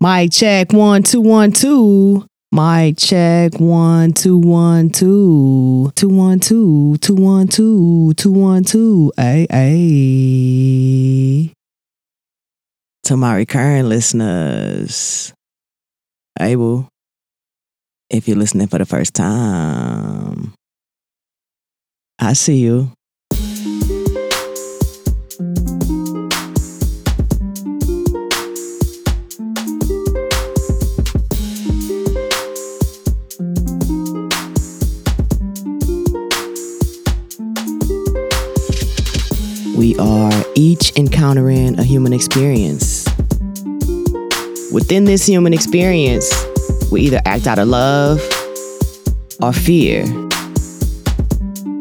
Mic check one two one two. Mic check one two one two two one two two one two two one two. Hey hey. To my recurring listeners, boo. If you're listening for the first time, I see you. We are each encountering a human experience. Within this human experience, we either act out of love or fear.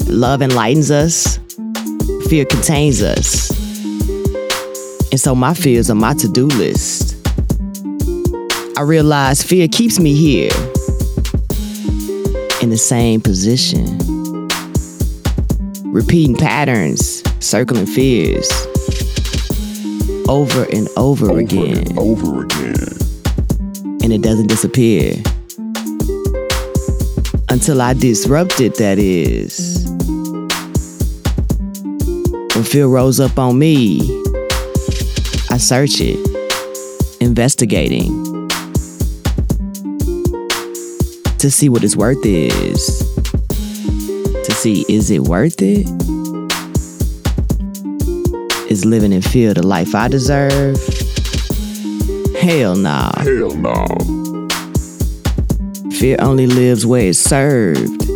Love enlightens us, fear contains us. And so my fears are my to do list. I realize fear keeps me here in the same position, repeating patterns, circling fears over and over, over again, and over again. and it doesn't disappear until I disrupt it, that is. When fear rose up on me, I search it, investigating to see what its worth is. To see, is it worth it? Is living and feel the life I deserve? Hell nah. Hell no. Fear only lives where it's served.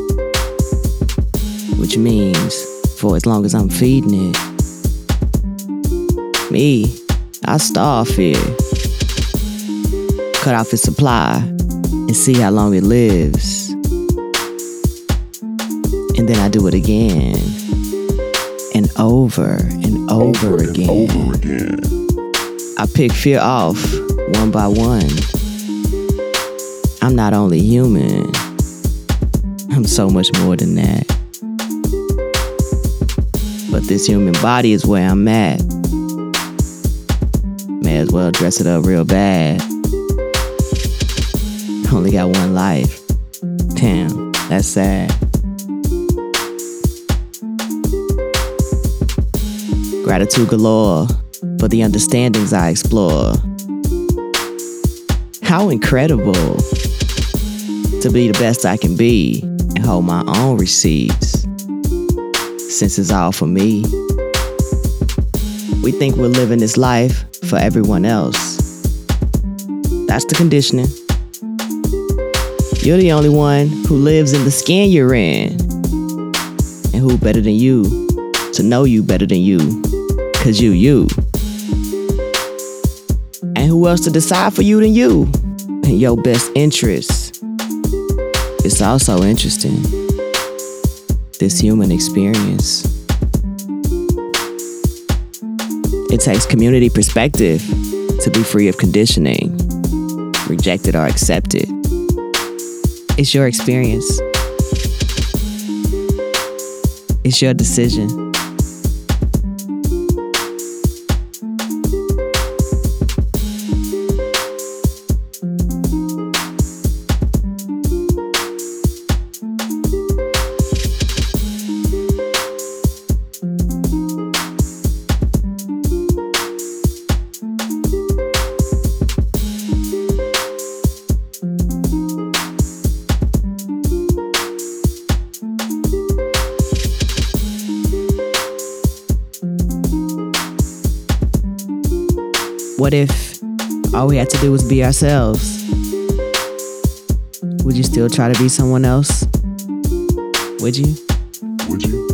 Which means, for as long as I'm feeding it, me, I starve fear. Cut off its supply and see how long it lives. And then I do it again. And over and over, and again. over again. I pick fear off one by one. I'm not only human, I'm so much more than that. But this human body is where I'm at. May as well dress it up real bad. Only got one life. Damn, that's sad. Gratitude galore for the understandings I explore. How incredible to be the best I can be and hold my own receipts. Since it's all for me. We think we're living this life for everyone else. That's the conditioning. You're the only one who lives in the skin you're in. And who better than you to know you better than you? Cause you, you. And who else to decide for you than you? In your best interest. It's also interesting. This human experience. It takes community perspective to be free of conditioning, rejected or accepted. It's your experience. It's your decision. What if all we had to do was be ourselves? Would you still try to be someone else? Would you? Would you?